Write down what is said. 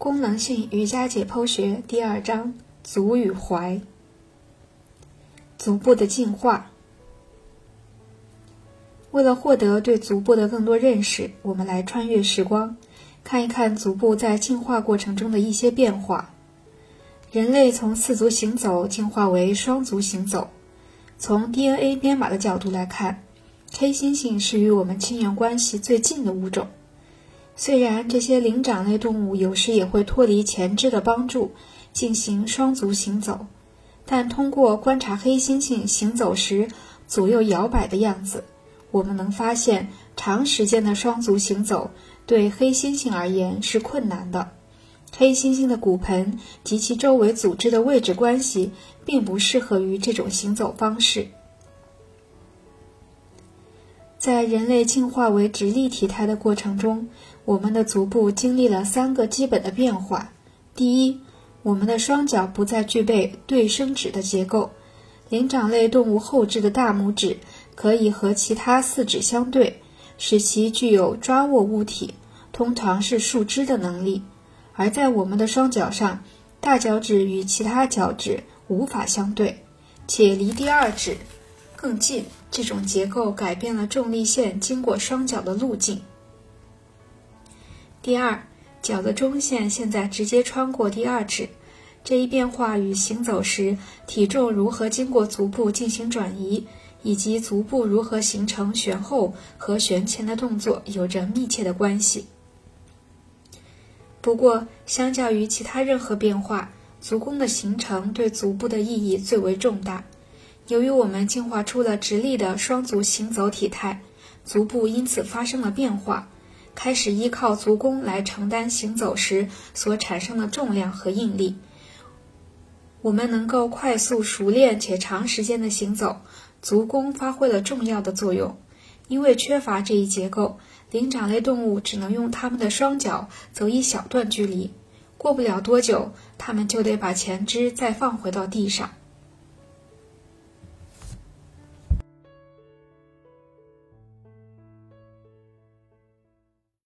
功能性瑜伽解剖学第二章：足与踝。足部的进化。为了获得对足部的更多认识，我们来穿越时光，看一看足部在进化过程中的一些变化。人类从四足行走进化为双足行走。从 DNA 编码的角度来看，黑猩猩是与我们亲缘关系最近的物种。虽然这些灵长类动物有时也会脱离前肢的帮助进行双足行走，但通过观察黑猩猩行走时左右摇摆的样子，我们能发现长时间的双足行走对黑猩猩而言是困难的。黑猩猩的骨盆及其周围组织的位置关系并不适合于这种行走方式。在人类进化为直立体态的过程中，我们的足部经历了三个基本的变化。第一，我们的双脚不再具备对生指的结构。灵长类动物后肢的大拇指可以和其他四指相对，使其具有抓握物体，通常是树枝的能力。而在我们的双脚上，大脚趾与其他脚趾无法相对，且离第二指更近。这种结构改变了重力线经过双脚的路径。第二，脚的中线现在直接穿过第二趾，这一变化与行走时体重如何经过足部进行转移，以及足部如何形成旋后和旋前的动作有着密切的关系。不过，相较于其他任何变化，足弓的形成对足部的意义最为重大。由于我们进化出了直立的双足行走体态，足部因此发生了变化，开始依靠足弓来承担行走时所产生的重量和应力。我们能够快速、熟练且长时间的行走，足弓发挥了重要的作用。因为缺乏这一结构，灵长类动物只能用它们的双脚走一小段距离，过不了多久，它们就得把前肢再放回到地上。